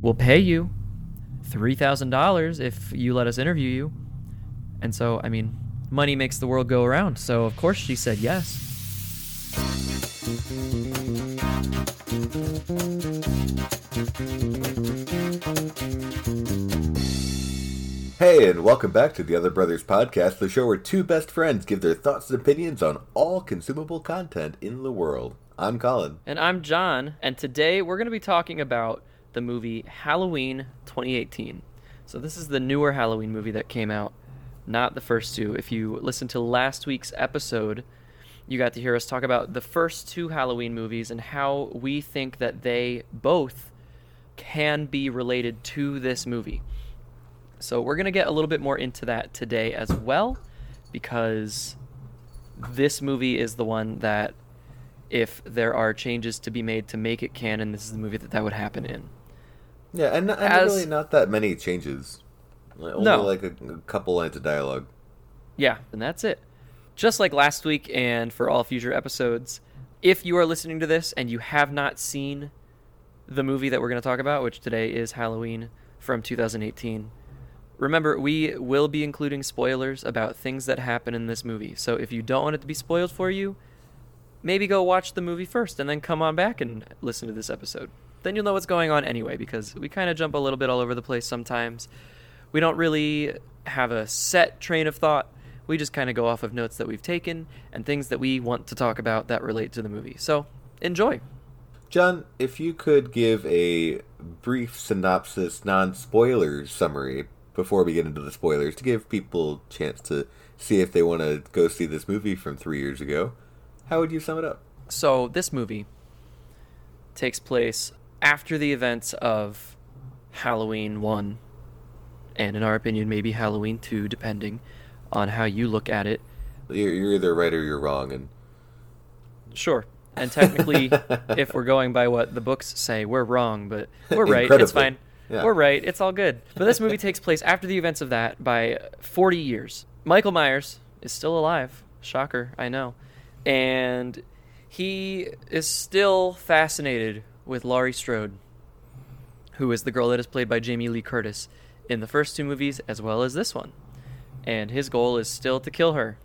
we'll pay you $3,000 if you let us interview you. And so, I mean, money makes the world go around. So, of course, she said yes. Hey, and welcome back to the Other Brothers Podcast, the show where two best friends give their thoughts and opinions on all consumable content in the world. I'm Colin. And I'm John, and today we're going to be talking about the movie Halloween 2018. So, this is the newer Halloween movie that came out, not the first two. If you listened to last week's episode, you got to hear us talk about the first two Halloween movies and how we think that they both can be related to this movie. So we're going to get a little bit more into that today as well because this movie is the one that if there are changes to be made to make it canon, this is the movie that that would happen in. Yeah, and, and As- really not that many changes. Like, Only No. like a, a couple lines of dialogue. Yeah, and that's it. Just like last week and for all future episodes, if you are listening to this and you have not seen the movie that we're going to talk about, which today is Halloween from 2018, remember we will be including spoilers about things that happen in this movie. So if you don't want it to be spoiled for you, maybe go watch the movie first and then come on back and listen to this episode. Then you'll know what's going on anyway because we kind of jump a little bit all over the place sometimes. We don't really have a set train of thought. We just kind of go off of notes that we've taken and things that we want to talk about that relate to the movie. So, enjoy. John, if you could give a brief synopsis, non spoiler summary before we get into the spoilers to give people a chance to see if they want to go see this movie from three years ago, how would you sum it up? So, this movie takes place after the events of Halloween 1 and in our opinion maybe Halloween 2 depending on how you look at it. You're, you're either right or you're wrong, and Sure. And technically, if we're going by what the books say, we're wrong, but we're right. It's fine. Yeah. We're right. It's all good. But this movie takes place after the events of that by 40 years. Michael Myers is still alive. Shocker, I know. And he is still fascinated with Laurie Strode, who is the girl that is played by Jamie Lee Curtis in the first two movies as well as this one. And his goal is still to kill her.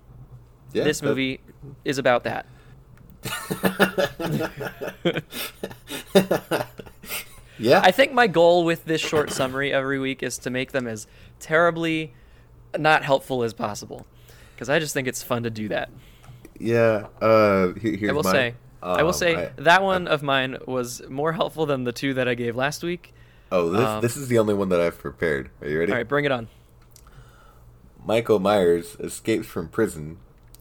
yeah, this movie is about that. yeah, I think my goal with this short summary every week is to make them as terribly not helpful as possible. Because I just think it's fun to do that. yeah. Uh, here- here's I will my- say, I will um, say I- that one of mine was more helpful than the two that I gave last week. Oh, this um, this is the only one that I've prepared. Are you ready? All right, bring it on. Michael Myers escapes from prison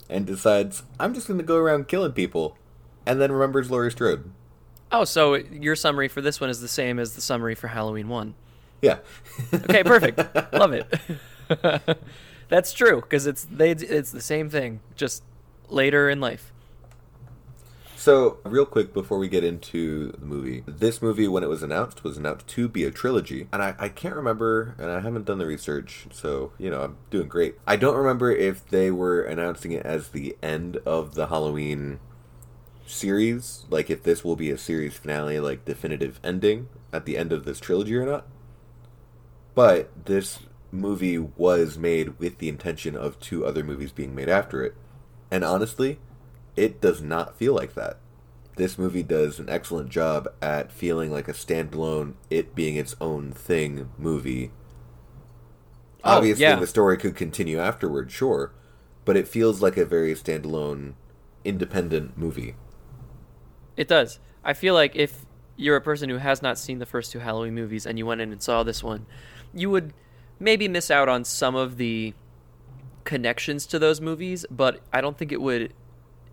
and decides, I'm just going to go around killing people, and then remembers Laurie Strode. Oh, so your summary for this one is the same as the summary for Halloween one. Yeah. Okay, perfect. Love it. That's true because it's they it's the same thing, just later in life. So, real quick before we get into the movie, this movie, when it was announced, was announced to be a trilogy. And I, I can't remember, and I haven't done the research, so, you know, I'm doing great. I don't remember if they were announcing it as the end of the Halloween series, like if this will be a series finale, like definitive ending at the end of this trilogy or not. But this movie was made with the intention of two other movies being made after it. And honestly, it does not feel like that. This movie does an excellent job at feeling like a standalone, it being its own thing movie. Oh, Obviously, yeah. the story could continue afterward, sure, but it feels like a very standalone, independent movie. It does. I feel like if you're a person who has not seen the first two Halloween movies and you went in and saw this one, you would maybe miss out on some of the connections to those movies, but I don't think it would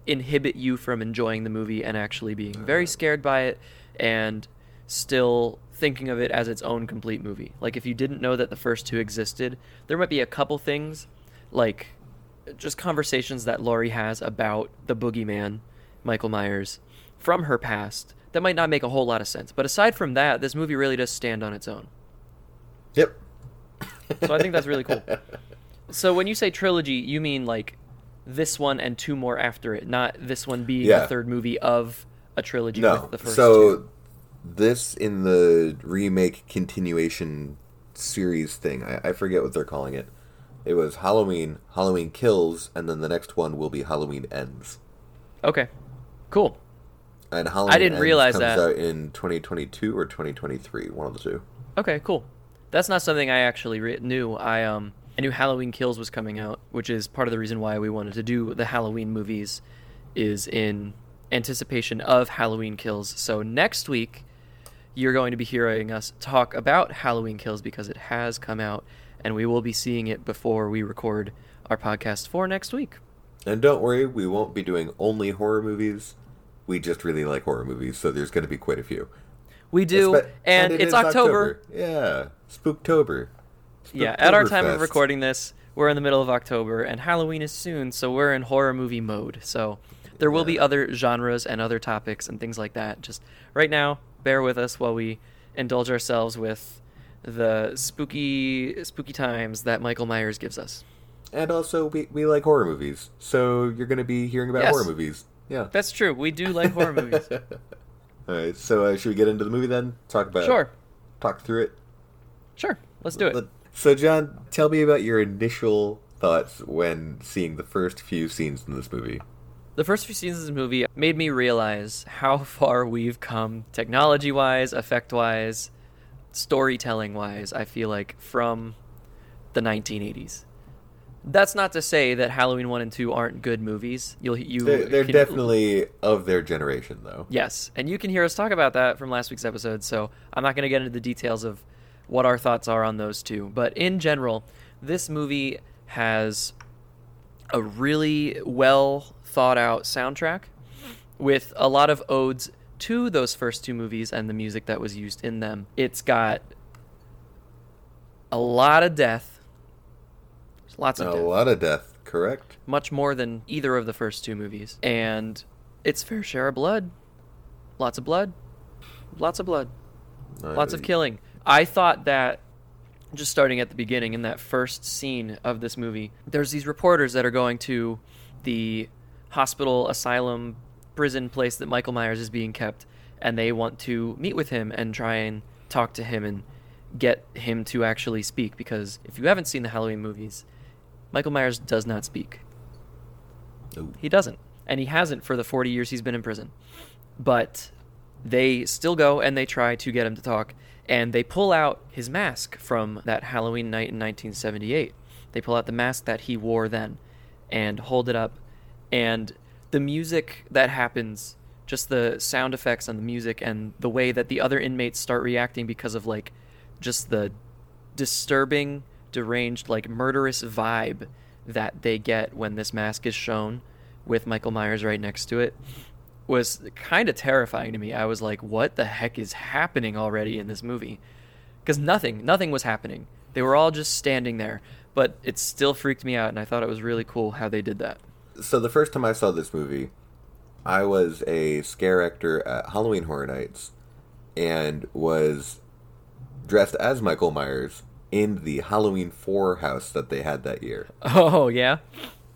inhibit you from enjoying the movie and actually being very uh. scared by it and still thinking of it as its own complete movie. Like if you didn't know that the first two existed, there might be a couple things like just conversations that Laurie has about the boogeyman, Michael Myers, from her past that might not make a whole lot of sense. But aside from that, this movie really does stand on its own. Yep. So I think that's really cool. So when you say trilogy, you mean like this one and two more after it, not this one being Yeah. the third movie of a trilogy No. with the first so two. this in the remake continuation series thing. I, I forget what they're calling it. It was Halloween, Halloween Kills, and then the next one will be Halloween Ends. Okay. Cool. And Halloween I didn't Ends realize comes that. out in 2022 or 2023, one of the two. Okay, cool. That's not something I actually re- knew. I um I knew Halloween Kills was coming out, which is part of the reason why we wanted to do the Halloween movies is in anticipation of Halloween Kills. So next week you're going to be hearing us talk about Halloween Kills because it has come out and we will be seeing it before we record our podcast for next week. And don't worry, we won't be doing only horror movies. We just really like horror movies, so there's going to be quite a few. We do, Espe- and, it it's is October. Yeah, Spooktober. Yeah, at our time of recording this, we're in the middle of October, and Halloween is soon, so we're in horror movie mode. So there will be other genres and other topics and things like that. Just right now, bear with us while we indulge ourselves with the spooky, spooky times that Michael Myers gives us. And also, we, we like horror movies, so you're going to be hearing about Yes. horror movies. Yeah. That's true. We do like horror movies. All right, so uh, should we get into the movie then? Talk about Sure, Talk through it. sure. Let's do it. Let- So, John, tell me about your initial thoughts when seeing the first few scenes in this movie. The first few scenes of this movie made me realize how far we've come technology wise, effect wise, storytelling wise, I feel like, from the 1980s. That's not to say that Halloween 1 and 2 aren't good movies. You'll you They're, they're can- definitely of their generation, though. Yes, and you can hear us talk about that from last week's episode, so I'm not going to get into the details of what our thoughts are on those two. But in general, this movie has a really well thought out soundtrack with a lot of odes to those first two movies and the music that was used in them. It's got a lot of death. Lots of A death lot of death, correct? much more than either of the first two movies. And its fair share of blood. Lots of blood. Lots of blood. Lots of killing. I thought that just starting at the beginning in that first scene of this movie, there's these reporters that are going to the hospital, asylum, prison place that Michael Myers is being kept, and they want to meet with him and try and talk to him and get him to actually speak. Because if you haven't seen the Halloween movies, Michael Myers does not speak. He doesn't. And he hasn't for the 40 years he's been in prison. But they still go and they try to get him to talk. And they pull out his mask from that Halloween night in 1978. They pull out the mask that he wore then and hold it up. And the music that happens, just the sound effects and the music and the way that the other inmates start reacting because of like just the disturbing, deranged, like murderous vibe that they get when this mask is shown with Michael Myers right next to it was kind of terrifying to me. I was like, what the heck is happening already in this movie? Because nothing, nothing was happening. They were all just standing there, but it still freaked me out, and I thought it was really cool how they did that. So the first time I saw this movie, I was a scare actor at Halloween Horror Nights and was dressed as Michael Myers in the Halloween 4 house that they had that year. Oh, yeah?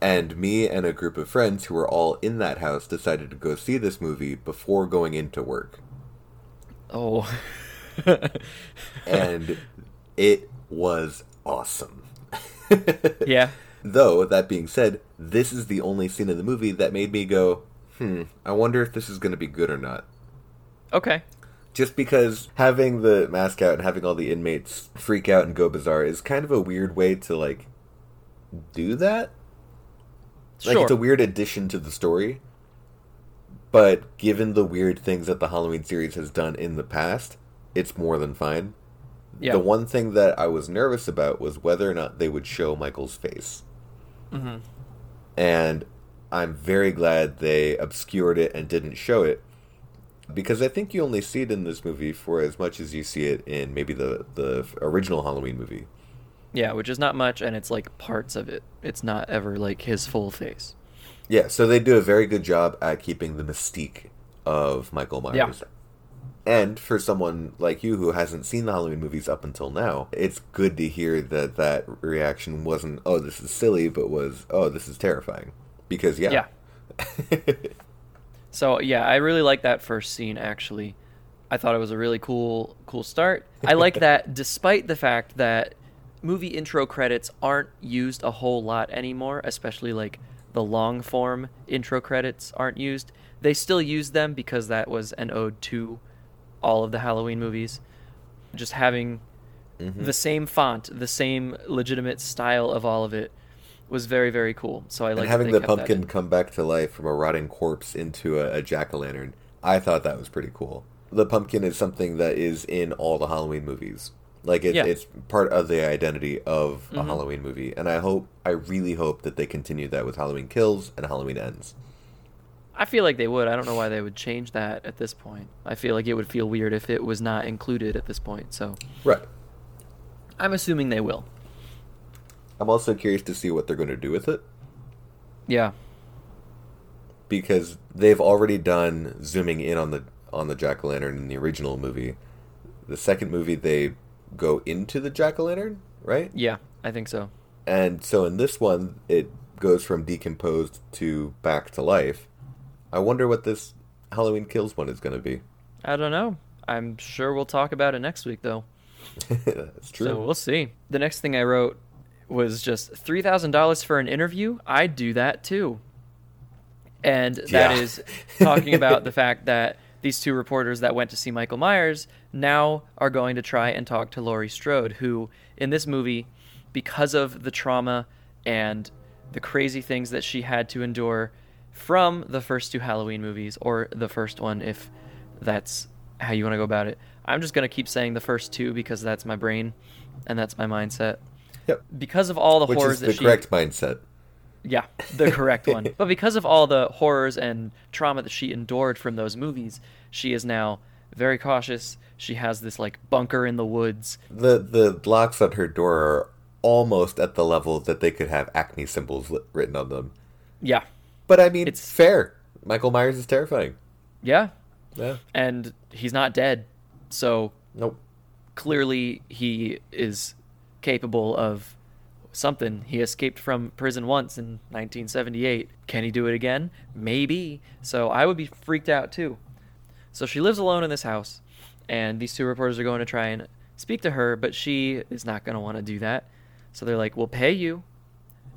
And me and a group of friends who were all in that house decided to go see this movie before going into work. Oh. And it was awesome. yeah. Though, that being said, this is the only scene in the movie that made me go, hmm, I wonder if this is going to be good or not. Okay. Just because having the mask out and having all the inmates freak out and go bizarre is kind of a weird way to, like, do that. Like, Sure. it's a weird addition to the story. But given the weird things that the Halloween series has done in the past, it's more than fine. yeah. The one thing that I was nervous about was whether or not they would show Michael's face. hmm and I'm very glad they obscured it and didn't show it because I think you only see it in this movie for as much as you see it in maybe the the original Halloween movie. Yeah, which is not much, and it's like parts of it. It's not ever like his full face. Yeah, so they do a very good job at keeping the mystique of Michael Myers. Yeah. And for someone like you who hasn't seen the Halloween movies up until now, it's good to hear that that reaction wasn't, oh, this is silly, but was, oh, this is terrifying. Because, yeah. So yeah, I really like that first scene actually. I thought it was a really cool cool start. I like that despite the fact that movie intro credits aren't used a whole lot anymore, especially like the long form intro credits aren't used. They still use them because that was an ode to all of the Halloween movies. Just having Mhm. the same font, the same legitimate style of all of it was very very cool. So I like having the pumpkin come back to life from a rotting corpse into a, a jack o' lantern, I thought that was pretty cool. The pumpkin is something that is in all the Halloween movies. Like it, Yeah. it's part of the identity of a Mhm. Halloween movie, and I hope, I really hope that they continue that with Halloween Kills and Halloween Ends. I feel like they would. I don't know why they would change that at this point. I feel like it would feel weird if it was not included at this point. So Right. I'm assuming they will. I'm also curious to see what they're going to do with it Yeah. because they've already done zooming in on the on the jack o' lantern in the original movie. The second movie, they go into the jack o' lantern, right? Yeah, I think so. And so in this one, it goes from decomposed to back to life. I wonder what this Halloween Kills one is going to be. I don't know. I'm sure we'll talk about it next week, though. That's true. So we'll see. The next thing I wrote was just $3,000 for an interview. I'd do that too. And that Yeah. is talking about the fact that these two reporters that went to see Michael Myers now are going to try and talk to Laurie Strode, who in this movie, because of the trauma and the crazy things that she had to endure from the first two Halloween movies, or the first one, if that's how you want to go about it. I'm just going to keep saying the first two because that's my brain and that's my mindset. yep. Because of all the Which horrors is the that she correct mindset. Yeah, the correct one. But because of all the horrors and trauma that she endured from those movies, she is now very cautious. She has this like bunker in the woods. The the locks on her door are almost at the level that they could have Acme symbols li- written on them. Yeah. But I mean, it's It's- fair. Michael Myers is terrifying. Yeah. Yeah. And he's not dead. So Nope. clearly he is capable of something. He escaped from prison once in 1978. Can he do it again? Maybe. So I would be freaked out too. So she lives alone in this house, and these two reporters are going to try and speak to her, but she is not going to want to do that. So they're like, "We'll pay you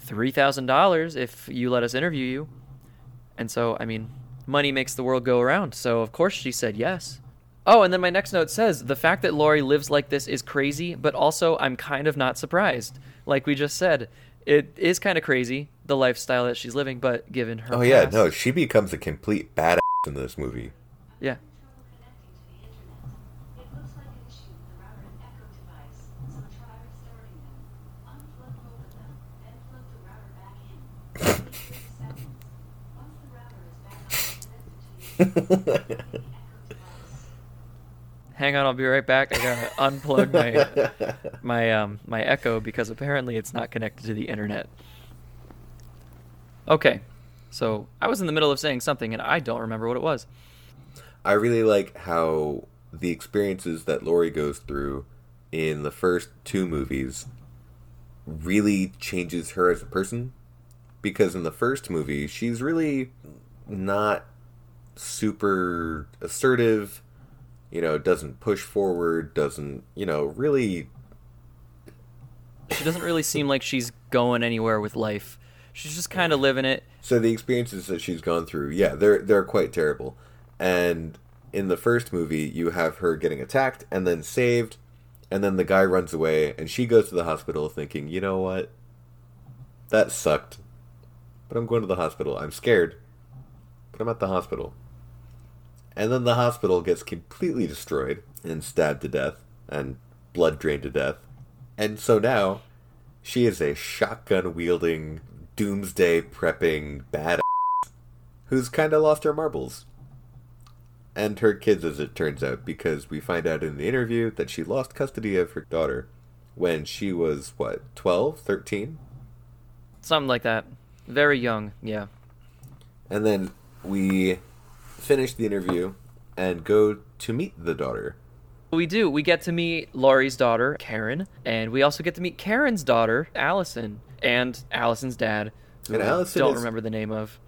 $3,000 if you let us interview you." And so, I mean, money makes the world go around. So, of course, she said yes. Oh, and then my next note says the fact that Laurie lives like this is crazy, but also I'm kind of not surprised. Like we just said, it is kind of crazy the lifestyle that she's living, but given her Oh yeah, no, she becomes a complete badass in this movie. yeah, hang on, I'll be right back. I gotta unplug my my um my Echo because apparently it's not connected to the internet. Okay, so I was in the middle of saying something and I don't remember what it was. I really like how the experiences that Laurie goes through in the first two movies really changes her as a person. Because in the first movie, she's really not super assertive, you know, doesn't push forward, doesn't, you know, really. She doesn't really seem like she's going anywhere with life. She's just kind of living it. So the experiences that she's gone through, yeah, they're they're quite terrible. And in the first movie, you have her getting attacked and then saved, and then the guy runs away, and she goes to the hospital thinking, you know what, that sucked, but I'm going to the hospital. I'm scared, but I'm at the hospital. And then the hospital gets completely destroyed and stabbed to death and blood drained to death. And so now she is a shotgun wielding, doomsday prepping badass who's kind of lost her marbles. And her kids, as it turns out, because we find out in the interview that she lost custody of her daughter when she was, what, 12, 13? Something like that. Very young, yeah. And then we finish the interview and go to meet the daughter. We do. We get to meet Laurie's daughter, Karen, and we also get to meet Karen's daughter, Allison, and Allison's dad, who And I don't is- remember the name of.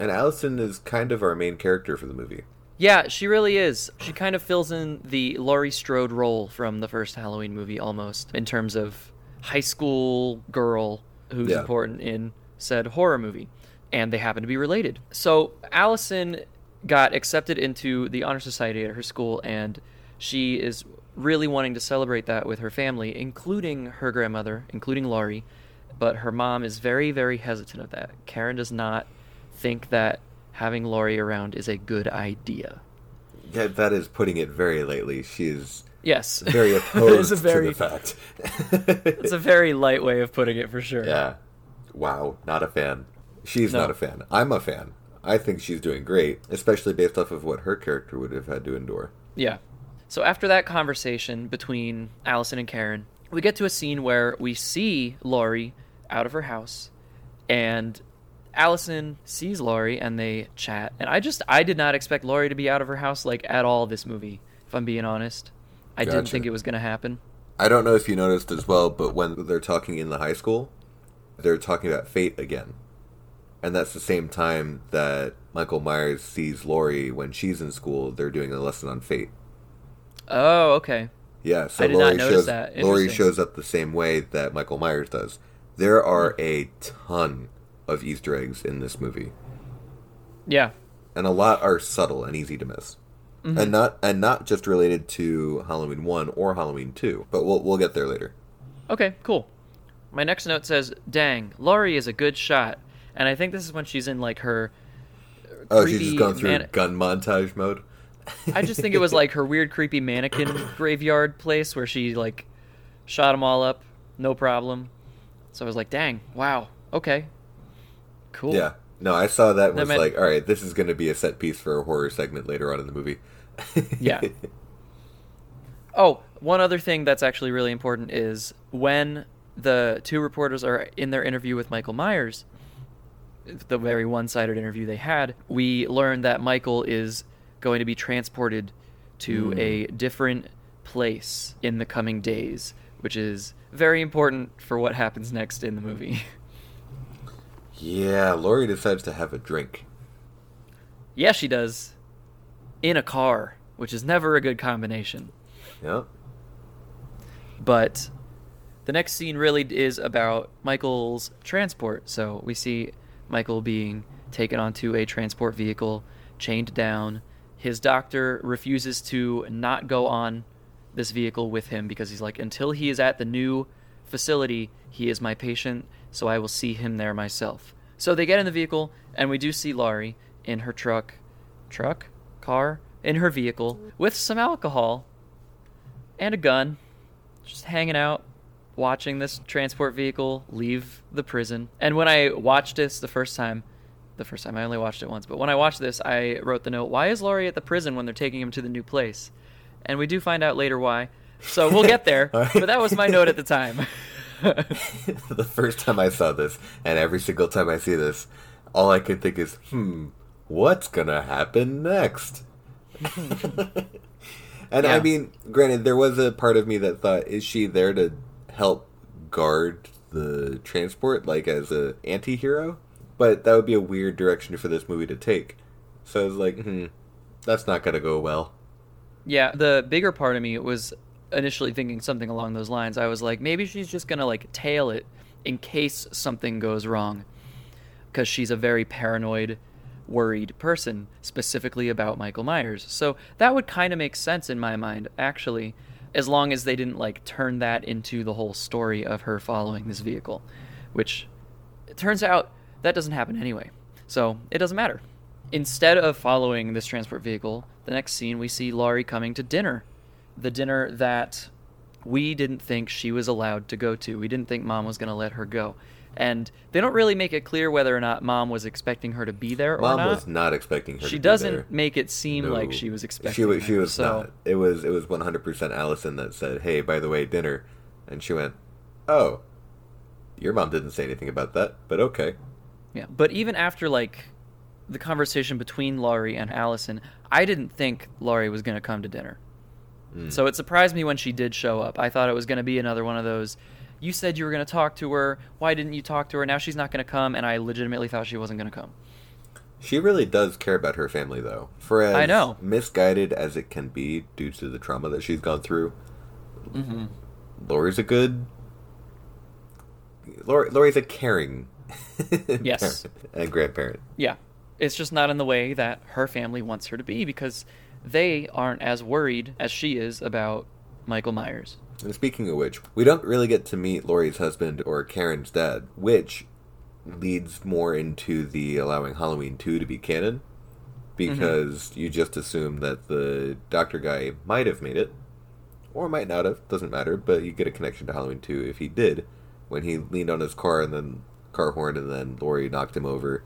And Allison is kind of our main character for the movie. Yeah, she really is. She kind of fills in the Laurie Strode role from the first Halloween movie almost in terms of high school girl who's Yeah. important in said horror movie. And they happen to be related. So Allison got accepted into the Honor Society at her school, and she is really wanting to celebrate that with her family, including her grandmother, including Laurie. But her mom is very, very hesitant of that. Karen does not think that having Laurie around is a good idea. Yeah, that is putting it very lightly. She is Yes, very opposed a very, to the fact. it's a very light way of putting it for sure. yeah. Wow, not a fan. She's No. not a fan. I'm a fan. I think she's doing great, especially based off of what her character would have had to endure. Yeah. So after that conversation between Allison and Karen, we get to a scene where we see Laurie out of her house, and Allison sees Laurie and they chat. And I just I did not expect Laurie to be out of her house like at all this movie. If I'm being honest, I didn't think it was going to happen. I don't know if you noticed as well, but when they're talking in the high school, they're talking about fate again. And that's the same time that Michael Myers sees Laurie when she's in school. They're doing a lesson on fate. Oh, okay. Yeah, so I did not notice shows that. Laurie shows up the same way that Michael Myers does. There are a ton of Easter eggs in this movie, Yeah. and a lot are subtle and easy to miss, Mm-hmm. and not and not just related to Halloween one or Halloween two. But we'll we'll get there later. Okay, cool. My next note says, "Dang, Laurie is a good shot." And I think this is when she's in like her Oh, she's just going through gun montage mode. I just think it was like her weird, creepy mannequin graveyard place where she like shot them all up, no problem. So I was like, "Dang, wow, okay, cool." Yeah. No, I saw that and was meant- like, all right, this is going to be a set piece for a horror segment later on in the movie. Yeah. Oh, one other thing that's actually really important is when the two reporters are in their interview with Michael Myers, the very one-sided interview they had, we learn that Michael is going to be transported to Hmm. a different place in the coming days, which is very important for what happens next in the movie. yeah, Laurie decides to have a drink. yeah, she does. In a car, which is never a good combination. Yep. But the next scene really is about Michael's transport. So we see Michael being taken onto a transport vehicle, chained down. His doctor refuses to not go on this vehicle with him because he's like, until he is at the new facility, he is my patient, so I will see him there myself. So they get in the vehicle, and we do see Laurie in her truck, truck, car, in her vehicle with some alcohol and a gun, just hanging out, watching this transport vehicle leave the prison. And when I watched this the first time, the first time I only watched it once, but when I watched this, I wrote the note, "Why is Laurie at the prison when they're taking him to the new place?" And we do find out later why. So we'll get there. Right. But that was my note at the time. the first time I saw this, and every single time I see this, all I can think is, hmm, what's gonna happen next? and I mean, granted, there was a part of me that thought, is she there to help guard the transport, like as a anti-hero? But that would be a weird direction for this movie to take. So I was like, hmm, that's not gonna go well. Yeah, the bigger part of me was initially thinking something along those lines. I was like, maybe she's just gonna like tail it in case something goes wrong, because she's a very paranoid, worried person, specifically about Michael Myers. So that would kind of make sense in my mind, actually, as long as they didn't like turn that into the whole story of her following this vehicle, which it turns out that doesn't happen anyway. So it doesn't matter. Instead of following this transport vehicle, the next scene we see Laurie coming to dinner. The dinner that we didn't think she was allowed to go to. We didn't think mom was going to let her go. And they don't really make it clear whether or not mom was expecting her to be there or Mom not. was not expecting her. she to be doesn't make it seem like she was expecting She was. She her, was so not. It was. It was one hundred percent Allison that said, "Hey, by the way, dinner," and she went, "Oh, your mom didn't say anything about that, but okay." Yeah, but even after like the conversation between Laurie and Allison, I didn't think Laurie was going to come to dinner. Mm. So it surprised me when she did show up. I thought it was going to be another one of those. You said you were going to talk to her. Why didn't you talk to her? Now she's not going to come, and I legitimately thought she wasn't going to come. She really does care about her family, though. For as I know. misguided as it can be due to the trauma that she's gone through, Mm-hmm. Laurie's a good. Laurie, Laurie's a caring. Yes. and grandparent. Yeah. It's just not in the way that her family wants her to be because they aren't as worried as she is about Michael Myers. And speaking of which, we don't really get to meet Laurie's husband or Karen's dad, which leads more into the allowing Halloween 2 to be canon. Because mm-hmm. you just assume that the doctor guy might have made it, or might not have, doesn't matter, but you get a connection to Halloween 2 if he did. When he leaned on his car and then car horn and then Laurie knocked him over,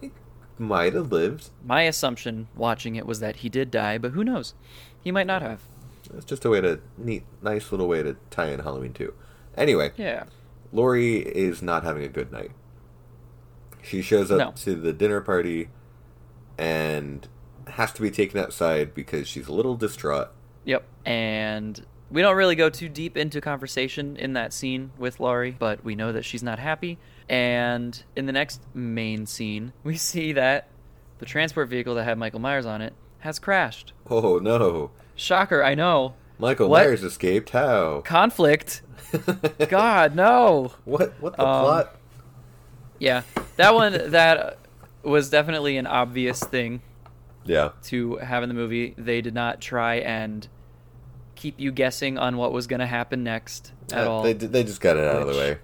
he might have lived. My assumption watching it was that he did die, but who knows? He might not have. It's just a way to neat, nice little way to tie in Halloween 2. Anyway, Yeah. Laurie is not having a good night. She shows up No. to the dinner party and has to be taken outside because she's a little distraught. Yep. And we don't really go too deep into conversation in that scene with Laurie, but we know that she's not happy. And in the next main scene, we see that the transport vehicle that had Michael Myers on it has crashed. Oh no. Shocker, I know. Michael What? Myers escaped. How? Conflict. God, no. What what the Um, plot? Yeah. That one that was definitely an obvious thing Yeah. to have in the movie. They did not try and keep you guessing on what was going to happen next at all. They they just got it out of the way.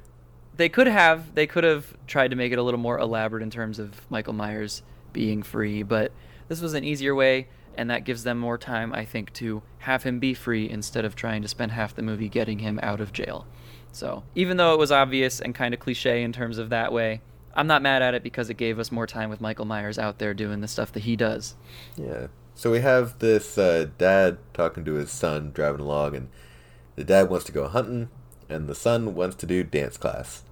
they could have they could have tried to make it a little more elaborate in terms of Michael Myers being free, but this was an easier way and that gives them more time I think to have him be free instead of trying to spend half the movie getting him out of jail. So, even though it was obvious and kind of cliche in terms of that way, I'm not mad at it because it gave us more time with Michael Myers out there doing the stuff that he does. Yeah. So we have this uh, dad talking to his son driving along, and the dad wants to go hunting, and the son wants to do dance class.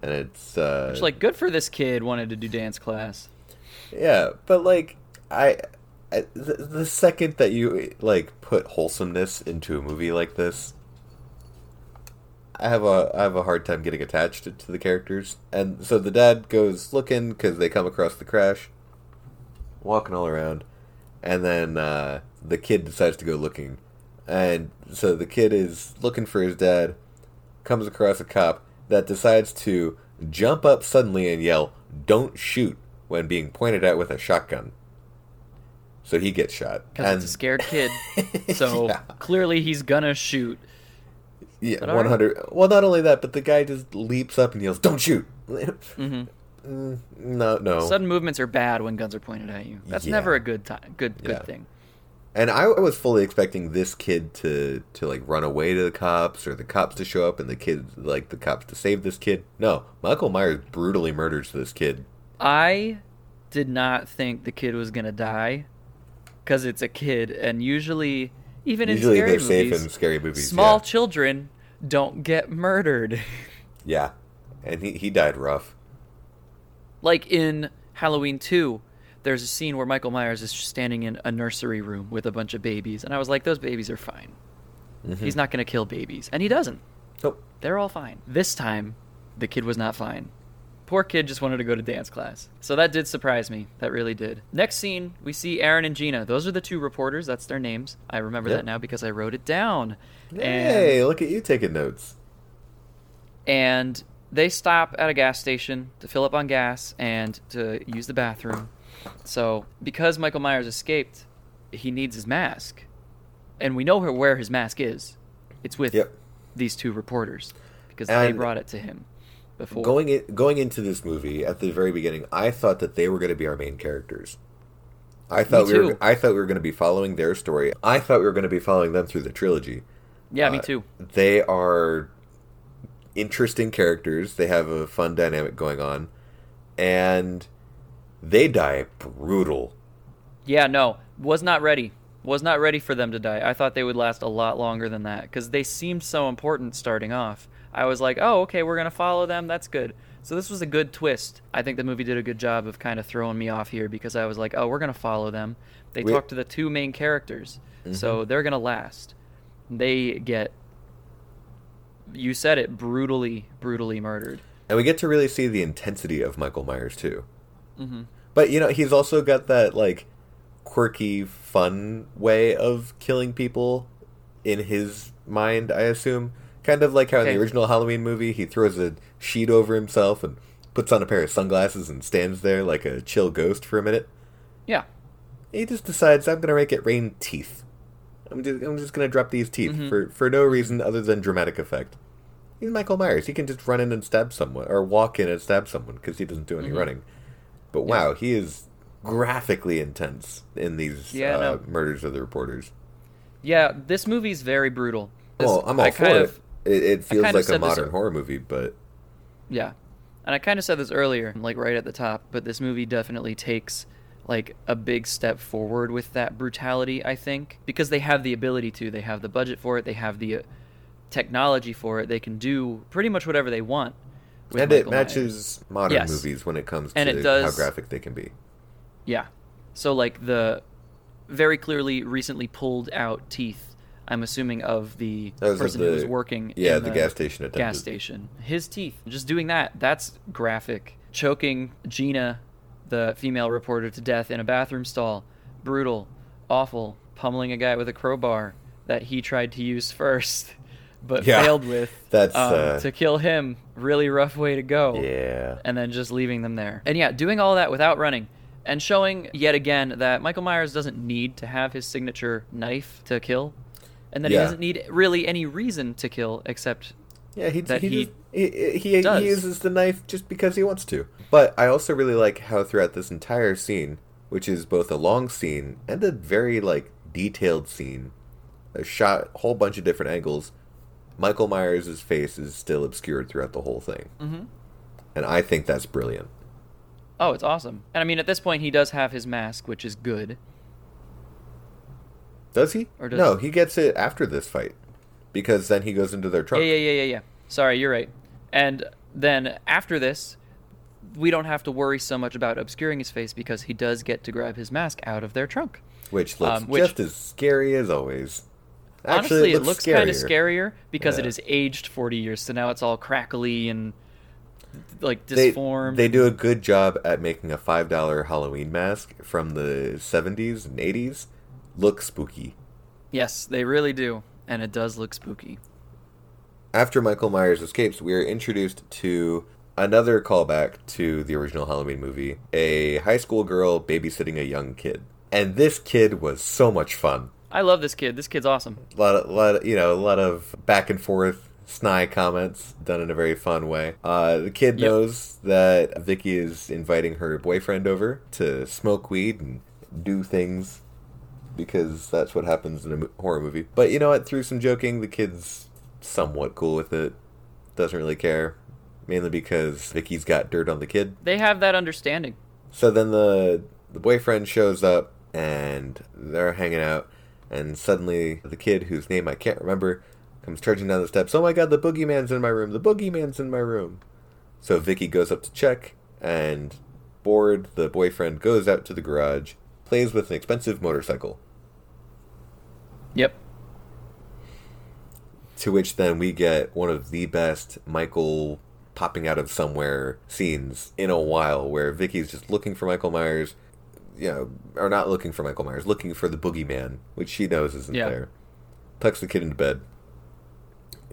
And it's uh, Which like good for this kid wanted to do dance class. Yeah, but like I, I the, second that you like put wholesomeness into a movie like this, I have a I have a hard time getting attached to, to the characters. And so the dad goes looking because they come across the crash, walking all around, and then uh, the kid decides to go looking, and so the kid is looking for his dad, comes across a cop that decides to jump up suddenly and yell, "Don't shoot!" when being pointed at with a shotgun. So he gets shot. Because it's a scared kid. So yeah, clearly he's gonna shoot. yeah one hundred. Well, not only that, but the guy just leaps up and yells, "Don't shoot!" hmm Mm, no, no. Sudden movements are bad when guns are pointed at you. That's Yeah. never a good time. Good good Yeah. thing. And I, I was fully expecting this kid to to like run away to the cops or the cops to show up and the kid like the cops to save this kid. No, Michael Myers brutally murders this kid. I did not think the kid was gonna die because it's a kid, and usually, even Usually in scary they're safe movies, in scary movies. small yeah. children don't get murdered. yeah, and he he died rough. like in Halloween 2, there's a scene where Michael Myers is standing in a nursery room with a bunch of babies, and I was like, those babies are fine. Mm-hmm. He's not gonna kill babies, and he doesn't. Nope. They're all fine. This time, the kid was not fine. Poor kid just wanted to go to dance class. So that did surprise me. That really did. Next scene, we see Aaron and Gina. Those are the two reporters. That's their names. I remember Yep. that now because I wrote it down. Hey, look at you taking notes. And they stop at a gas station to fill up on gas and to use the bathroom. So, because Michael Myers escaped, he needs his mask. And we know where- his mask is. It's with Yep. these two reporters because they brought it to him before. Going in, going into this movie at the very beginning, I thought that they were going to be our main characters. I thought we were. I thought we were going to be following their story. I thought we were going to be following them through the trilogy. yeah, me Uh, too. They are interesting characters. They have a fun dynamic going on, and they die brutal. Yeah, no, was not ready. Was not ready for them to die. I thought they would last a lot longer than that because they seemed so important starting off. I was like, oh, okay, we're gonna follow them. That's good. So this was a good twist. I think the movie did a good job of kind of throwing me off here because I was like, oh, we're gonna follow them. They We- talk to the two main characters, so they're gonna last. They get, you said it, brutally, brutally murdered. And we get to really see the intensity of Michael Myers too. hmm But you know, he's also got that like quirky, fun way of killing people in his mind. I assume, kind of like how in the original Halloween movie, he throws a sheet over himself and puts on a pair of sunglasses and stands there like a chill ghost for a minute. Yeah. He just decides I'm gonna make it rain teeth. I'm just I'm just gonna drop these teeth Mhm. for for no reason other than dramatic effect. He's Michael Myers. He can just run in and stab someone, or walk in and stab someone because he doesn't do any Mhm. running. But wow, he is graphically intense in these Yeah, uh, no. murders of the reporters. Yeah, this movie's very brutal. This- Well, I'm all I for kind it. of- it. It feels like a said this- modern horror movie, but Yeah. And I kind of said this earlier, like right at the top, but this movie definitely takes like a big step forward with that brutality, I think, because they have the ability to. They have the budget for it, they have the uh, technology for it. They can do pretty much whatever they want. and it Michael Myers. matches modern Yes. movies when it comes to it how graphic they can be. Yeah. So like the very clearly recently pulled out teeth, I'm assuming of the of person who was working yeah, in the gas station attendant. gas station. His teeth. Just doing that, that's graphic. Choking Gina, the female reporter, to death in a bathroom stall. Brutal. Awful. Pummeling a guy with a crowbar that he tried to use first, but Yeah, failed with. that's, um, uh, to kill him. Really rough way to go Yeah. and then just leaving them there. And yeah, doing all that without running and showing yet again that Michael Myers doesn't need to have his signature knife to kill, and that Yeah. he doesn't need really any reason to kill except Yeah, he that he he just, he, he, he uses the knife just because he wants to. But I also really like how throughout this entire scene, which is both a long scene and a very like detailed scene, a shot a whole bunch of different angles, Michael Myers' face is still obscured throughout the whole thing. Mm-hmm. And I think that's brilliant. oh, it's awesome. And I mean, at this point, he does have his mask, which is good. Does he? Or does no, he? gets it after this fight. Because then he goes into their trunk. Yeah, yeah, yeah, yeah, yeah. Sorry, you're right. And then after this, we don't have to worry so much about obscuring his face because he does get to grab his mask out of their trunk. Which looks Um, which- just as scary as always. Honestly, it looks looks kind of scarier. because it Yeah. is aged 40 years, so now it's all crackly and like they, they do a good job at making a five dollar Halloween mask from the seventies and eighties look spooky. Yes, they really do, and it does look spooky. After Michael Myers escapes, we are introduced to another callback to the original Halloween movie: a high school girl babysitting a young kid, and this kid was so much fun. I love this kid. This kid's awesome. A lot of, lot of, you know, a lot of back and forth snide comments done in a very fun way. Uh, the kid Yep. knows that Vicky is inviting her boyfriend over to smoke weed and do things because that's what happens in a horror movie. But you know what? Through some joking, the kid's somewhat cool with it. Doesn't really care, mainly because Vicky's got dirt on the kid. They have that understanding. So then the the boyfriend shows up and they're hanging out, and suddenly the kid whose name I can't remember comes charging down the steps. Oh my god, the boogeyman's in my room! The boogeyman's in my room! So Vicky goes up to check, and bored, the boyfriend goes out to the garage, plays with an expensive motorcycle. Yep. To which then we get one of the best Michael popping out of somewhere scenes in a while, where Vicky's just looking for Michael Myers, you know, or not looking for Michael Myers, looking for the boogeyman, which she knows isn't Yeah. there. Tucks the kid into bed,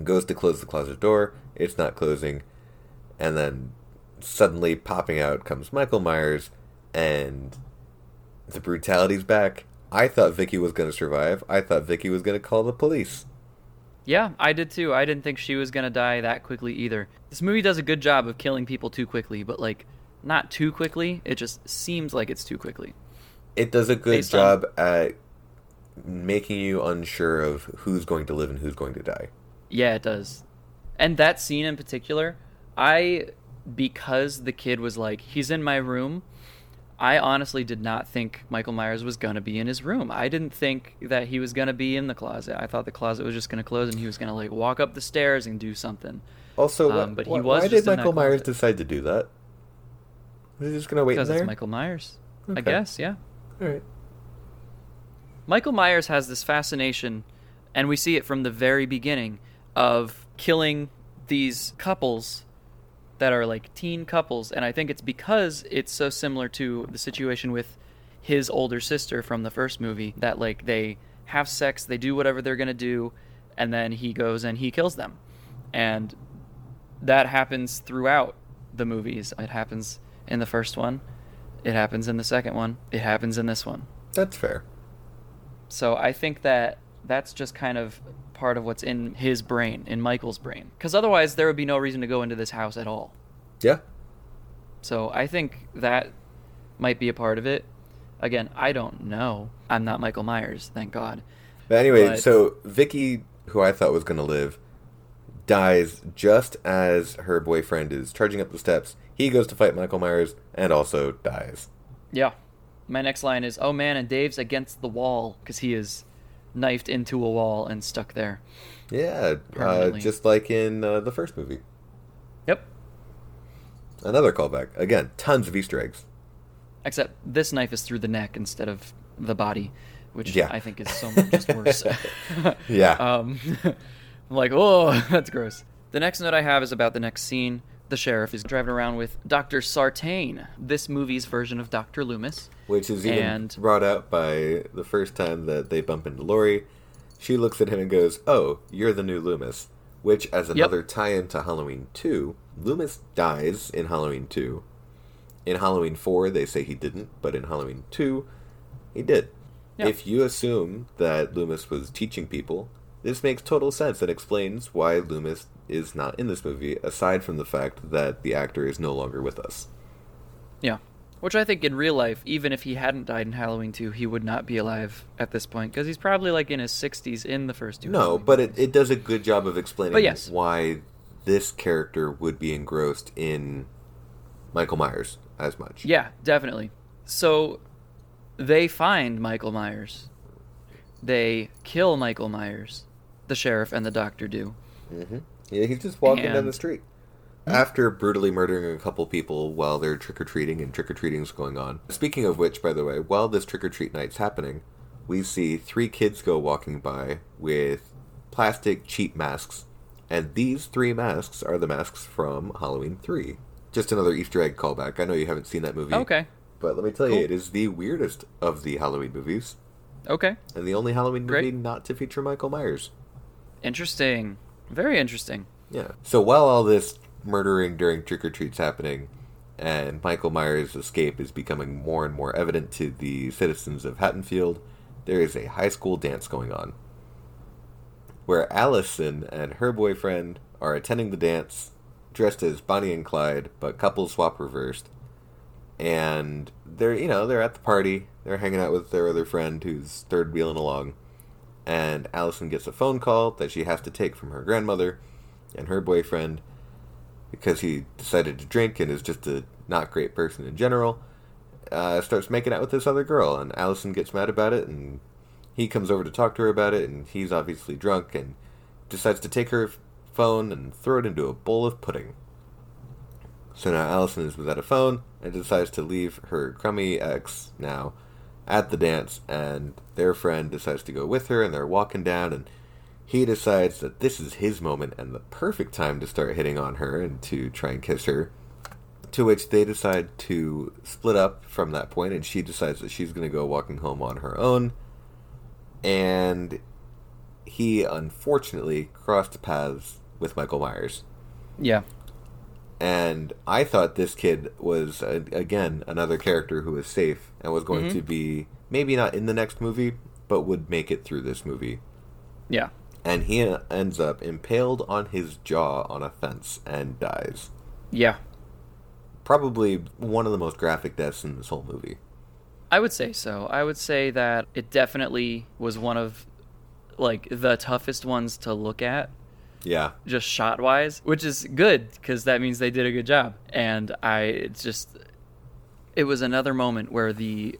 goes to close the closet door, it's not closing, and then suddenly popping out comes Michael Myers, and the brutality's back. I thought Vicky was going to survive. I thought Vicky was going to call the police. Yeah, I did too. I didn't think she was gonna die that quickly either. This movie does a good job of killing people too quickly, but like not too quickly. It just seems like it's too quickly. It does a good Based on- job at making you unsure of who's going to live and who's going to die. Yeah, it does. And that scene in particular, I because the kid was like, he's in my room. I honestly did not think Michael Myers was gonna be in his room. I didn't think that he was gonna be in the closet. I thought the closet was just gonna close and he was gonna like walk up the stairs and do something. Also, Um, wh- but he wh- was why did Michael Myers decide to do that? Was he just going to wait in Because there? it's Michael Myers. I guess, yeah. All right. Michael Myers has this fascination, and we see it from the very beginning, of killing these couples that are like teen couples, and I think it's because it's so similar to the situation with his older sister from the first movie that like they have sex, they do whatever they're gonna do, and then he goes and he kills them, and that happens throughout the movies. It happens in the first one, it happens in the second one, it happens in this one. That's fair. So I think that that's just kind of part of what's in his brain, in Michael's brain. Because otherwise, there would be no reason to go into this house at all. Yeah. So I think that might be a part of it. Again, I don't know. I'm not Michael Myers, thank God. But anyway, But- so Vicky, who I thought was going to live, dies just as her boyfriend is charging up the steps. He goes to fight Michael Myers and also dies. Yeah. My next line is, "Oh man, and Dave's against the wall because he is knifed into a wall and stuck there." Yeah, uh, just like in uh, the first movie. Yep. Another callback. Again, tons of Easter eggs. Except this knife is through the neck instead of the body, which Yeah. I think is so much just worse. Yeah. Um, I'm like, oh, that's gross. The next note I have is about the next scene. The sheriff is driving around with Dr. Sartain, this movie's version of Dr. Loomis. Which is even And- brought out by the first time that they bump into Laurie. She looks at him and goes, Oh, you're the new Loomis. Which, as another tie in to Halloween 2, Loomis dies in Halloween 2. In Halloween 4, they say he didn't, but in Halloween 2, he did. Yeah. If you assume that Loomis was teaching people, this makes total sense and explains why Loomis is not in this movie, aside from the fact that the actor is no longer with us. Yeah. Which I think in real life, even if he hadn't died in Halloween 2, he would not be alive at this point because he's probably like in his 60s in the first two. No, Halloween but it, it does a good job of explaining yes. why this character would be engrossed in Michael Myers as much. Yeah, definitely. So they find Michael Myers. They kill Michael Myers. The sheriff and the doctor do. hmm Yeah, he's just walking down the street. After brutally murdering a couple people while they're trick or treating and trick or treating's going on. Speaking of which, by the way, while this trick or treat night's happening, we see three kids go walking by with plastic cheap masks. And these three masks are the masks from Halloween 3. Just another Easter egg callback. I know you haven't seen that movie. Okay. But let me tell Cool. you, it is the weirdest of the Halloween movies, Okay. and the only Halloween Great. movie not to feature Michael Myers. Interesting. Very interesting. Yeah. So while all this murdering during trick or treat's happening, and Michael Myers' escape is becoming more and more evident to the citizens of Haddonfield, there is a high school dance going on. Where Allison and her boyfriend are attending the dance, dressed as Bonnie and Clyde, but couple swap reversed. And they're, you know, they're at the party. They're hanging out with their other friend who's third wheeling along. And Allison gets a phone call that she has to take from her grandmother and her boyfriend because he decided to drink and is just a not great person in general. Uh, starts making out with this other girl, and Allison gets mad about it, and he comes over to talk to her about it, and he's obviously drunk and decides to take her phone and throw it into a bowl of pudding. So now Allison is without a phone and decides to leave her crummy ex now at the dance, and their friend decides to go with her, and they're walking down, and he decides that this is his moment and the perfect time to start hitting on her and to try and kiss her. To which they decide to split up from that point, and she decides that she's going to go walking home on her own. And he unfortunately crossed paths with Michael Myers. Yeah. And I thought this kid was, uh, again, another character who was safe and was going Mhm. to be maybe not in the next movie, but would make it through this movie. Yeah. And he ends up impaled on his jaw on a fence and dies. Yeah. Probably one of the most graphic deaths in this whole movie. I would say so. I would say that it definitely was one of like the toughest ones to look at Yeah. just shot wise, which is good because that means they did a good job. And I, it's just, it was another moment where the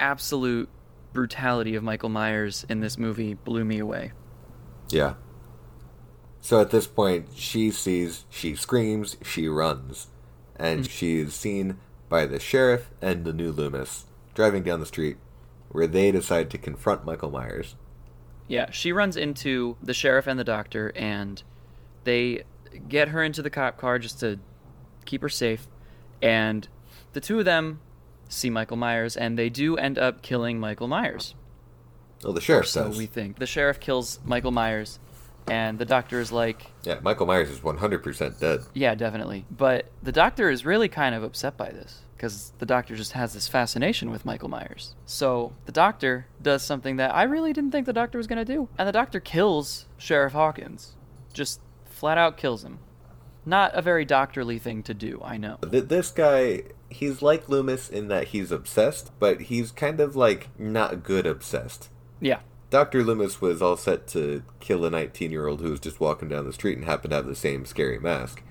absolute brutality of Michael Myers in this movie blew me away. Yeah. So at this point, she sees, she screams, she runs. And mm. she is seen by the sheriff and the new Loomis driving down the street where they decide to confront Michael Myers. Yeah, she runs into the sheriff and the doctor, and they get her into the cop car just to keep her safe. And the two of them see Michael Myers, and they do end up killing Michael Myers. Oh, the sheriff so does. we think. The sheriff kills Michael Myers, and the doctor is like, Yeah, Michael Myers is 100% dead. Yeah, definitely. But the doctor is really kind of upset by this because the doctor just has this fascination with Michael Myers. So the doctor does something that I really didn't think the doctor was going to do. And the doctor kills Sheriff Hawkins. Just flat out kills him. Not a very doctorly thing to do, I know. This guy, he's like Loomis in that he's obsessed, but he's kind of like not good obsessed. Yeah. Dr. Loomis was all set to kill a 19 year old who was just walking down the street and happened to have the same scary mask.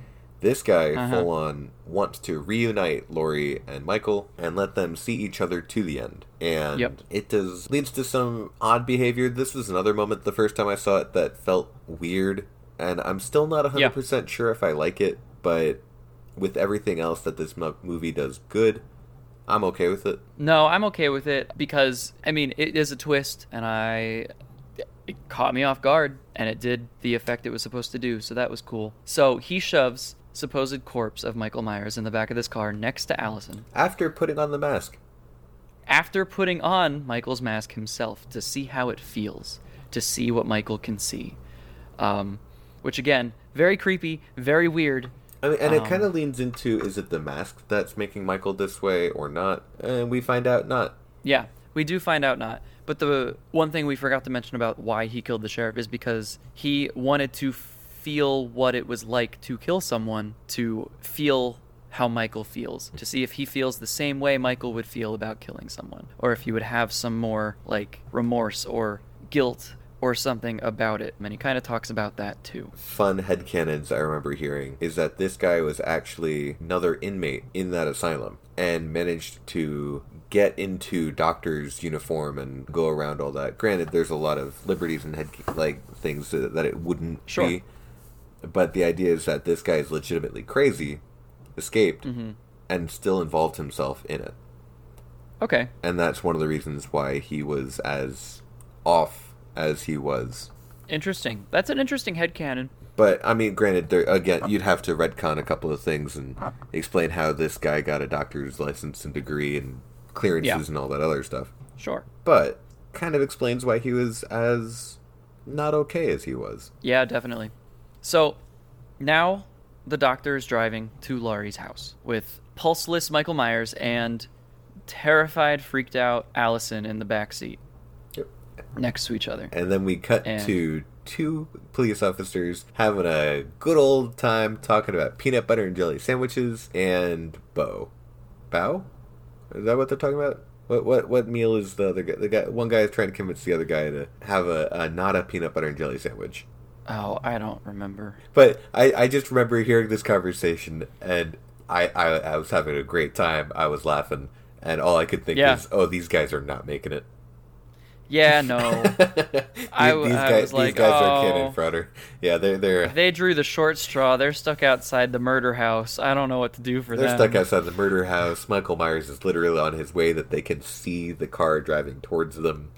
This guy, Uh-huh. full on, wants to reunite Laurie and Michael and let them see each other to the end. And Yep. it does leads to some odd behavior. This was another moment the first time I saw it that felt weird, and I'm still not 100% sure if I like it, but with everything else that this mo- movie does good, I'm okay with it. No, I'm okay with it because I mean it is a twist, and I it caught me off guard, and it did the effect it was supposed to do, so that was cool. So he shoves supposed corpse of Michael Myers in the back of this car next to Allison After putting on the mask, after putting on Michael's mask himself to see how it feels, to see what Michael can see. Um, which again, very creepy, very weird. I mean, and it Um, kind of leans into is it the mask that's making Michael this way or not? And we find out not. Yeah, we do find out not. But the one thing we forgot to mention about why he killed the sheriff is because he wanted to feel what it was like to kill someone, to feel how Michael feels, to see if he feels the same way Michael would feel about killing someone, or if he would have some more like remorse or guilt or something about it. And he kind of talks about that too. Fun headcanons I remember hearing is that this guy was actually another inmate in that asylum and managed to get into doctor's uniform and go around all that. Granted, there's a lot of liberties and head like things that it wouldn't Sure. be. But the idea is that this guy is legitimately crazy, escaped, Mm-hmm. and still involved himself in it. Okay. and that's one of the reasons why he was as off as he was. Interesting. That's an interesting head headcanon. But I mean, granted, there again, you'd have to retcon a couple of things and explain how this guy got a doctor's license and degree and clearances Yeah. and all that other stuff. Sure. But kind of explains why he was as not okay as he was. Yeah, definitely. So now the doctor is driving to Laurie's house with pulseless Michael Myers and terrified, freaked out Allison in the back seat Yep. next to each other. And then we cut And- to two police officers having a good old time talking about peanut butter and jelly sandwiches and Bo. Bow? Is that what they're talking about? What what what meal is the other guy? The guy one guy is trying to convince the other guy to have a, a not a peanut butter and jelly sandwich. Oh, I don't remember. But I, I just remember hearing this conversation and I, I I was having a great time. I was laughing and all I could think Yeah. is, oh, these guys are not making it. Yeah, no. these, I these I guys, was like, these guys oh. are cannon fodder. Yeah, they're they're they drew the short straw. They're stuck outside the murder house. I don't know what to do for that. they're them. stuck outside the murder house. Michael Myers is literally on his way that they can see the car driving towards them.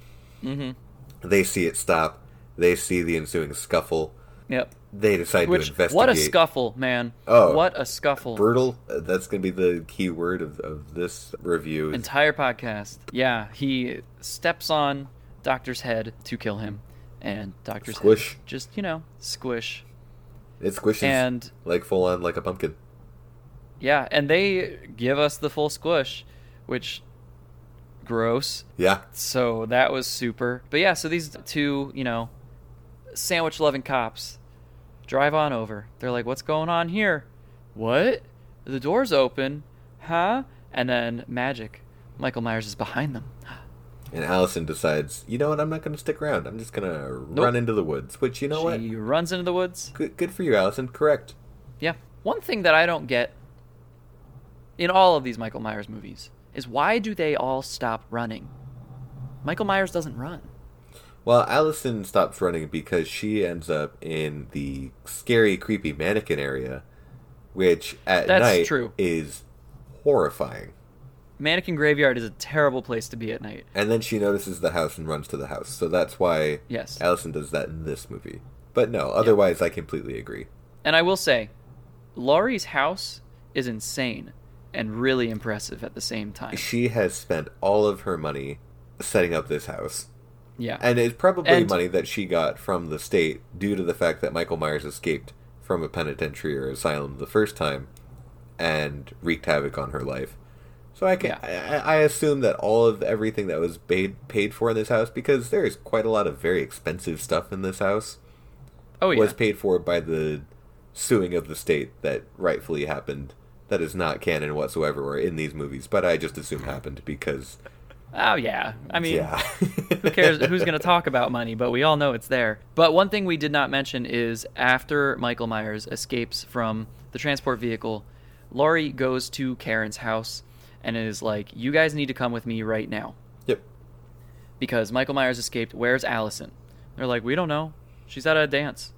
Mm-hmm. They see it stop. They see the ensuing scuffle. Yep. They decide Which to investigate. what a scuffle, man. Oh. what a scuffle. Brutal. Uh, That's going to be the key word of, of this review. entire podcast. Yeah, he steps on Doctor's head to kill him, and Doctor's Squish. head just you know squish. It squishes And like full on like a pumpkin. yeah, and they give us the full squish, which gross. Yeah. So that was super. But yeah, so these two you know sandwich loving cops drive on over. They're like, "What's going on here? What? The door's open, huh?" And then magic. Michael Myers is behind them. And Allison decides, you know what? I'm not going to stick around. I'm just going to run into the woods. Which you know what? she runs into the woods. Good, good for you, Allison. Correct. Yeah. One thing that I don't get in all of these Michael Myers movies is why do they all stop running? Michael Myers doesn't run. Well, Allison stops running because she ends up in the scary, creepy mannequin area, which at That's night true. is horrifying. Mannequin Graveyard is a terrible place to be at night. And then she notices the house and runs to the house. So that's why Yes. Allison does that in this movie. But no, otherwise, I completely agree. And I will say, Laurie's house is insane and really impressive at the same time. She has spent all of her money setting up this house. Yeah. And it's probably And- money that she got from the state due to the fact that Michael Myers escaped from a penitentiary or asylum the first time and wreaked havoc on her life. So I can Yeah. I, I assume that all of everything that was paid paid for in this house because there is quite a lot of very expensive stuff in this house oh yeah. was paid for by the suing of the state that rightfully happened. That is not canon whatsoever or in these movies, but I just assume happened because oh yeah. I mean, yeah. who cares who's going to talk about money, but we all know it's there. But one thing we did not mention is after Michael Myers escapes from the transport vehicle, Laurie goes to Karen's house and is like, "You guys need to come with me right now." Yep. because Michael Myers escaped. Where's Allison? They're like, we don't know. She's at a dance.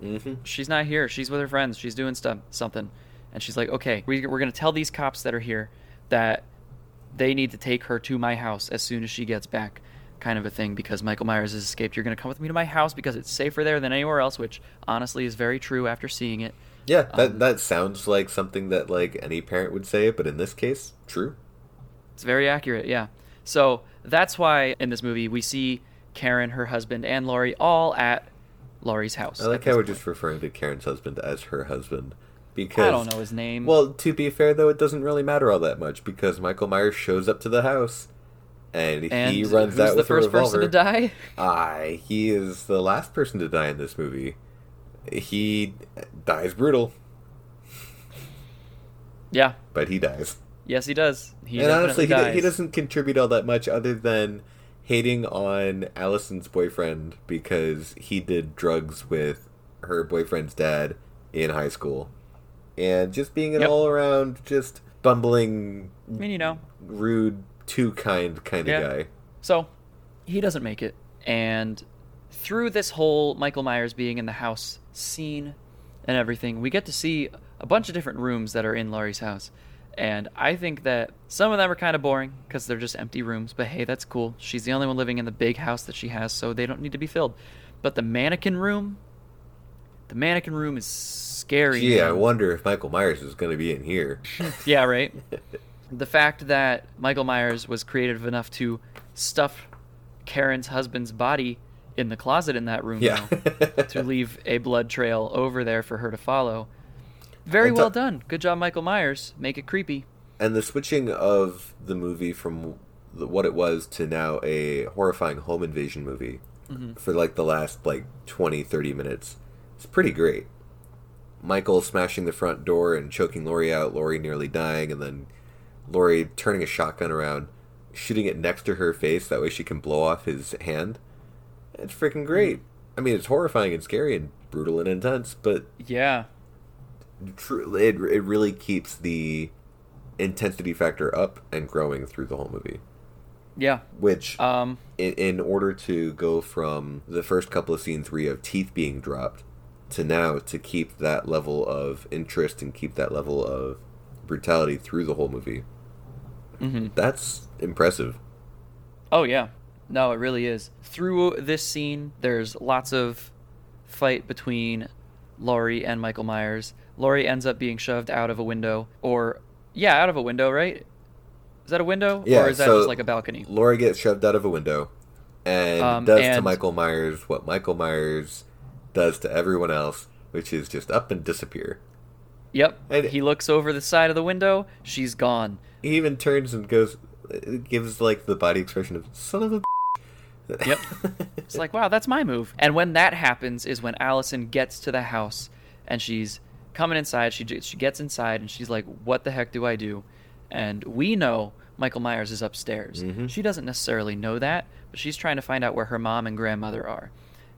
hmm She's not here. She's with her friends. She's doing stuff, something. And she's like, okay, we, we're going to tell these cops that are here that they need to take her to my house as soon as she gets back, kind of a thing, because Michael Myers has escaped. You're going to come with me to my house because it's safer there than anywhere else, which honestly is very true after seeing it. Yeah, that Um, that sounds like something that like any parent would say, but in this case, true. It's very accurate, yeah. So that's why in this movie we see Karen, her husband, and Laurie all at Laurie's house. I like how we're point. just referring to Karen's husband as her husband because I don't know his name. Well, to be fair though, it doesn't really matter all that much because Michael Myers shows up to the house and, and he runs out the with first a revolver. person to die? Aye, he is the last person to die in this movie. He dies brutal, Yeah. but he dies. Yes, he does. He and honestly, he, he doesn't contribute all that much other than hating on Allison's boyfriend because he did drugs with her boyfriend's dad in high school. And just being an Yep. all around, just bumbling, I mean, you know. rude, too kind kind of Yeah. guy. So he doesn't make it, and through this whole Michael Myers being in the house scene and everything, we get to see a bunch of different rooms that are in Laurie's house. And I think that some of them are kind of boring because they're just empty rooms. But hey, that's cool. She's the only one living in the big house that she has, so they don't need to be filled. But the mannequin room, the mannequin room is scary. Gee, I wonder if Michael Myers is going to be in here. Yeah, right. the fact that Michael Myers was creative enough to stuff Karen's husband's body in the closet in that room Yeah. now, to leave a blood trail over there for her to follow. Very And well done. Good job, Michael Myers. Make it creepy. and the switching of the movie from the- what it was to now a horrifying home invasion movie mm-hmm. for like the last like 20 30 minutes it's pretty great michael smashing the front door and choking Laurie out Laurie nearly dying and then Laurie turning a shotgun around shooting it next to her face that way she can blow off his hand it's freaking great i mean it's horrifying and scary and brutal and intense but Yeah. true it, it really keeps the intensity factor up and growing through the whole movie Yeah. which Um, in, in order to go from the first couple of scenes where you have teeth being dropped to now to keep that level of interest and keep that level of brutality through the whole movie mhm. that's impressive Oh yeah. No, it really is. Through this scene, there's lots of fight between Laurie and Michael Myers. Laurie ends up being shoved out of a window or yeah, out of a window, right? Is that a window Yeah, or is that so- just like a balcony? Laurie gets shoved out of a window and Um, does to Michael Myers what Michael Myers does to everyone else, which is just up and disappear. Yep. And- he looks over the side of the window, she's gone. He even turns and goes, gives like the body expression of "son of a." Yep. It's like, wow, that's my move. And when that happens is when Allison gets to the house and she's coming inside. She she gets inside and she's like, "What the heck do I do?" And we know Michael Myers is upstairs. Mhm. She doesn't necessarily know that, but she's trying to find out where her mom and grandmother are.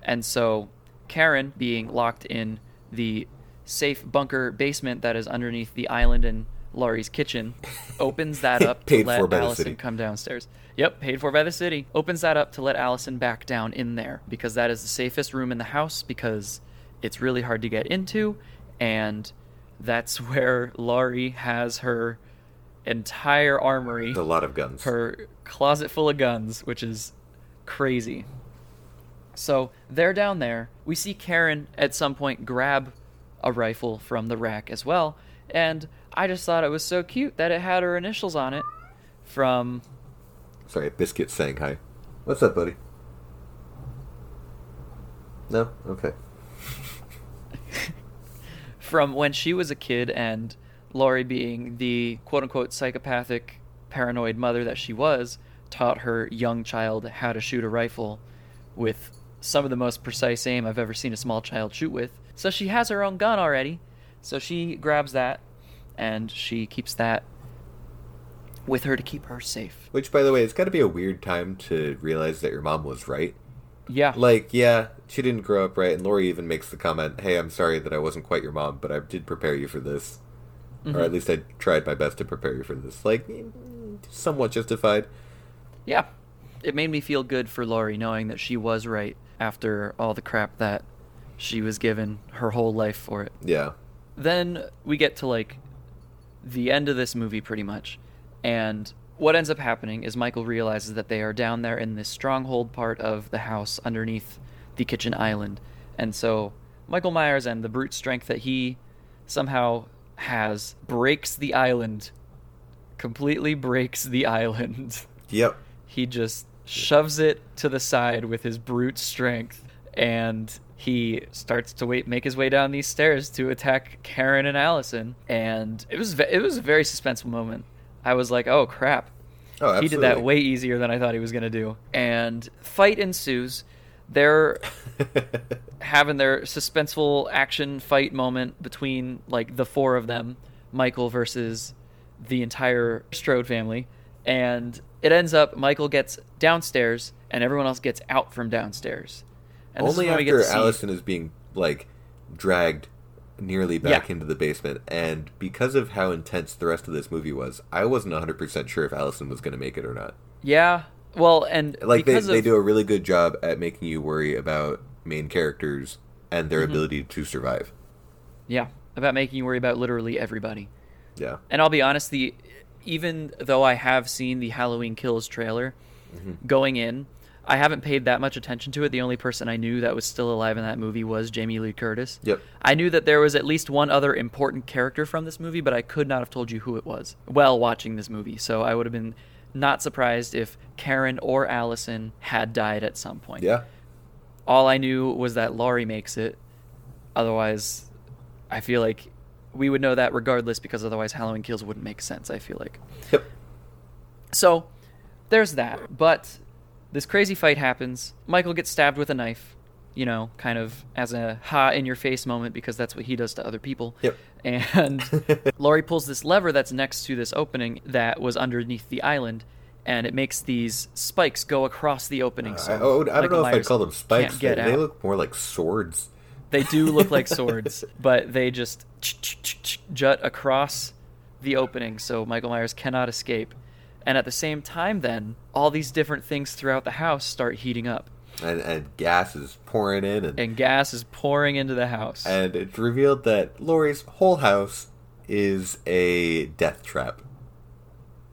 And so Karen, being locked in the safe bunker basement that is underneath the island in Laurie's kitchen, opens that up to let for by the Allison come downstairs. Yep, paid for by the city. Opens that up to let Allison back down in there because that is the safest room in the house because it's really hard to get into and that's where Laurie has her entire armory, a lot of guns. her closet full of guns, which is crazy. So they're down there. We see Karen at some point grab a rifle from the rack as well, And I just thought it was so cute that it had her initials on it from Sorry, Biscuit saying hi. What's up, buddy? No? Okay. from when she was a kid and Laurie being the quote unquote psychopathic paranoid mother that she was taught her young child how to shoot a rifle with some of the most precise aim I've ever seen a small child shoot with. So she has her own gun already. So she grabs that and she keeps that with her to keep her safe. Which, by the way, it's got to be a weird time to realize that your mom was right. Yeah. Like, yeah, she didn't grow up right, and Laurie even makes the comment, "Hey, I'm sorry that I wasn't quite your mom, but I did prepare you for this, or mm-hmm. at least I tried my best to prepare you for this." Like, somewhat justified. Yeah. It made me feel good for Laurie knowing that she was right after all the crap that she was given her whole life for it. Yeah. Then we get to like the end of this movie pretty much. And what ends up happening is Michael realizes that they are down there in this stronghold part of the house underneath the kitchen island. And so Michael Myers and the brute strength that he somehow has breaks the island. Completely breaks the island. Yep. he just shoves it to the side with his brute strength and he starts to wait make his way down these stairs to attack Karen and Allison and it was it was a very suspenseful moment. I was like, "Oh crap." Oh. He did that way easier than I thought he was going to do. And fight ensues. They're having their suspenseful action fight moment between like the four of them, Michael versus the entire Strode family, and it ends up Michael gets downstairs and everyone else gets out from downstairs. And Only when we get after Allison is being like dragged nearly back Yeah. into the basement, and because of how intense the rest of this movie was, I wasn't 100 percent sure if Allison was going to make it or not. Yeah. Well, and Like they, because they do a really good job at making you worry about main characters and their Mm-hmm. ability to survive. yeah, about making you worry about literally everybody. Yeah. And I'll be honest, the even though I have seen the Halloween Kills trailer Mm-hmm. going in, I haven't paid that much attention to it. The only person I knew that was still alive in that movie was Jamie Lee Curtis. Yep. I knew that there was at least one other important character from this movie, but I could not have told you who it was while watching this movie. So I would have been not surprised if Karen or Allison had died at some point. Yeah. All I knew was that Laurie makes it. Otherwise, I feel like we would know that regardless because otherwise Halloween Kills wouldn't make sense, I feel like. Yep. So, there's that. But this crazy fight happens. Michael gets stabbed with a knife, you know, kind of as a ha in your face moment because that's what he does to other people. Yep. And Laurie pulls this lever that's next to this opening that was underneath the island. And it makes these spikes go across the opening. Uh, so I, oh, I don't Michael know if I'd call them spikes. They, they look more like swords. They do look like swords, but they just jut across the opening, so Michael Myers cannot escape. And at the same time, then all these different things throughout the house start heating up, And, and gas is pouring in, and, and gas is pouring into the house. and it's revealed that Laurie's whole house is a death trap.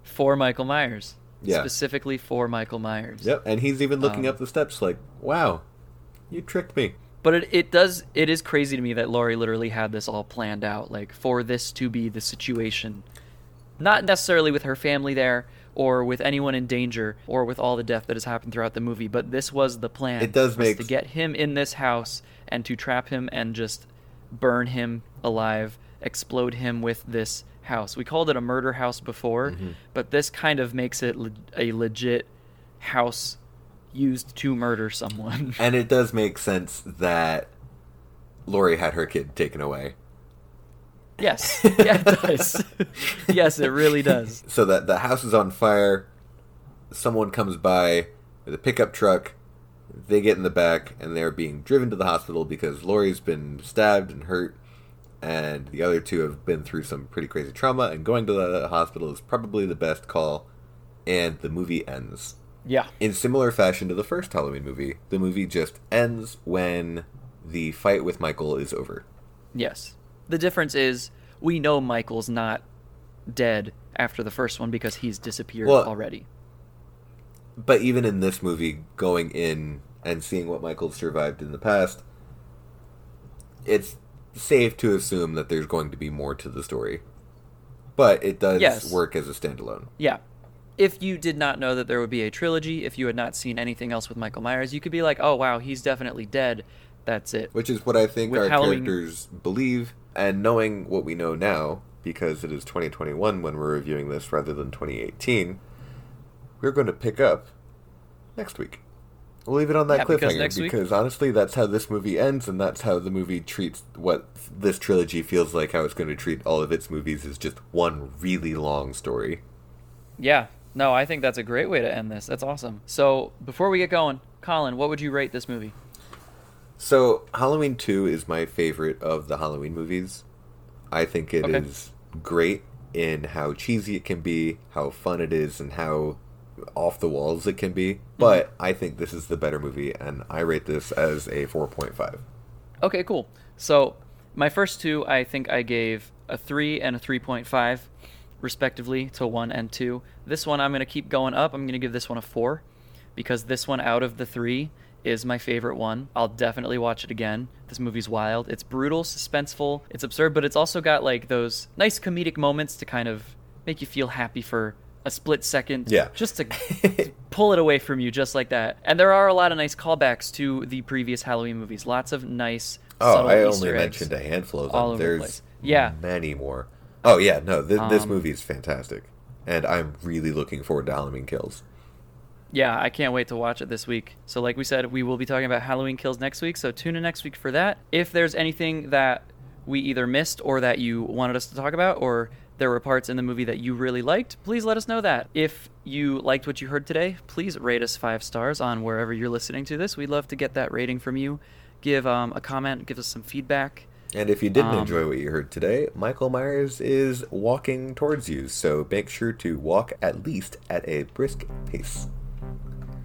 for Michael Myers, Yeah. specifically for Michael Myers. Yep. And he's even looking Um, up the steps like, wow, you tricked me. But it, it does it is crazy to me that Laurie literally had this all planned out, like for this to be the situation. Not necessarily with her family there or with anyone in danger or with all the death that has happened throughout the movie, but this was the plan. It does make- to get him in this house and to trap him and just burn him alive, explode him with this house. We called it a murder house before, Mm-hmm. but this kind of makes it le- a legit house used to murder someone. And it does make sense that Laurie had her kid taken away. Yes. Yeah, it does. yes, it really does. So that the house is on fire. Someone comes by with a pickup truck. They get in the back and they're being driven to the hospital because Laurie's been stabbed and hurt. And the other two have been through some pretty crazy trauma. And going to the hospital is probably the best call. And the movie ends. Yeah. In similar fashion to the first Halloween movie, the movie just ends when the fight with Michael is over. Yes. The difference is we know Michael's not dead after the first one because he's disappeared Well- already. But even in this movie, going in and seeing what Michael survived in the past, it's safe to assume that there's going to be more to the story. But it does Yes. work as a standalone. Yeah. If you did not know that there would be a trilogy, if you had not seen anything else with Michael Myers, you could be like, "Oh wow, he's definitely dead." That's it. Which is what I think With our Halloween- characters believe, and knowing what we know now, because it is 2021 when we're reviewing this rather than 2018, we're going to pick up next week. We'll leave it on that Yeah, because cliffhanger because, week- honestly, that's how this movie ends, and that's how the movie treats what this trilogy feels like. How it's going to treat all of its movies is just one really long story. Yeah. No, I think that's a great way to end this. That's awesome. So, before we get going, Colin, what would you rate this movie? So, Halloween 2 is my favorite of the Halloween movies. I think it is Okay. great in how cheesy it can be, how fun it is, and how off the walls it can be. Mm-hmm. But I think this is the better movie, and I rate this as a 4.5. Okay, cool. So, my first two, I think I gave a 3 and a 3.5, respectively, to 1 and 2. This one, I'm going to keep going up. I'm going to give this one a 4, because this one out of the three is my favorite one. I'll definitely watch it again. This movie's wild. It's brutal, suspenseful, it's absurd, but it's also got, like, those nice comedic moments to kind of make you feel happy for a split second. Yeah. Just to pull it away from you just like that. And there are a lot of nice callbacks to the previous Halloween movies. Lots of nice. Oh, I Easter only mentioned a handful of all them. the There's place. Yeah. many more. Oh, yeah, no, th- this Um, movie is fantastic. And I'm really looking forward to Halloween Kills. Yeah, I can't wait to watch it this week. So, like we said, we will be talking about Halloween Kills next week. So, tune in next week for that. If there's anything that we either missed or that you wanted us to talk about, or there were parts in the movie that you really liked, please let us know that. If you liked what you heard today, please rate us five stars on wherever you're listening to this. We'd love to get that rating from you. Give um, a comment, give us some feedback. And if you didn't Um, enjoy what you heard today, Michael Myers is walking towards you, so make sure to walk at least at a brisk pace.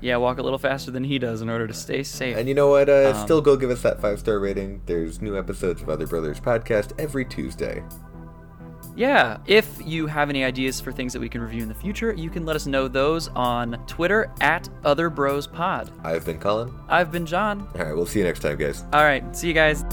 Yeah, walk a little faster than he does in order to stay safe. And you know what? Uh, Um, still go give us that five star rating. There's new episodes of Other Brothers podcast every Tuesday. Yeah, if you have any ideas for things that we can review in the future, you can let us know those on Twitter at OtherBrosPod. I've been Colin. I've been John. All right, we'll see you next time, guys. All right, see you guys.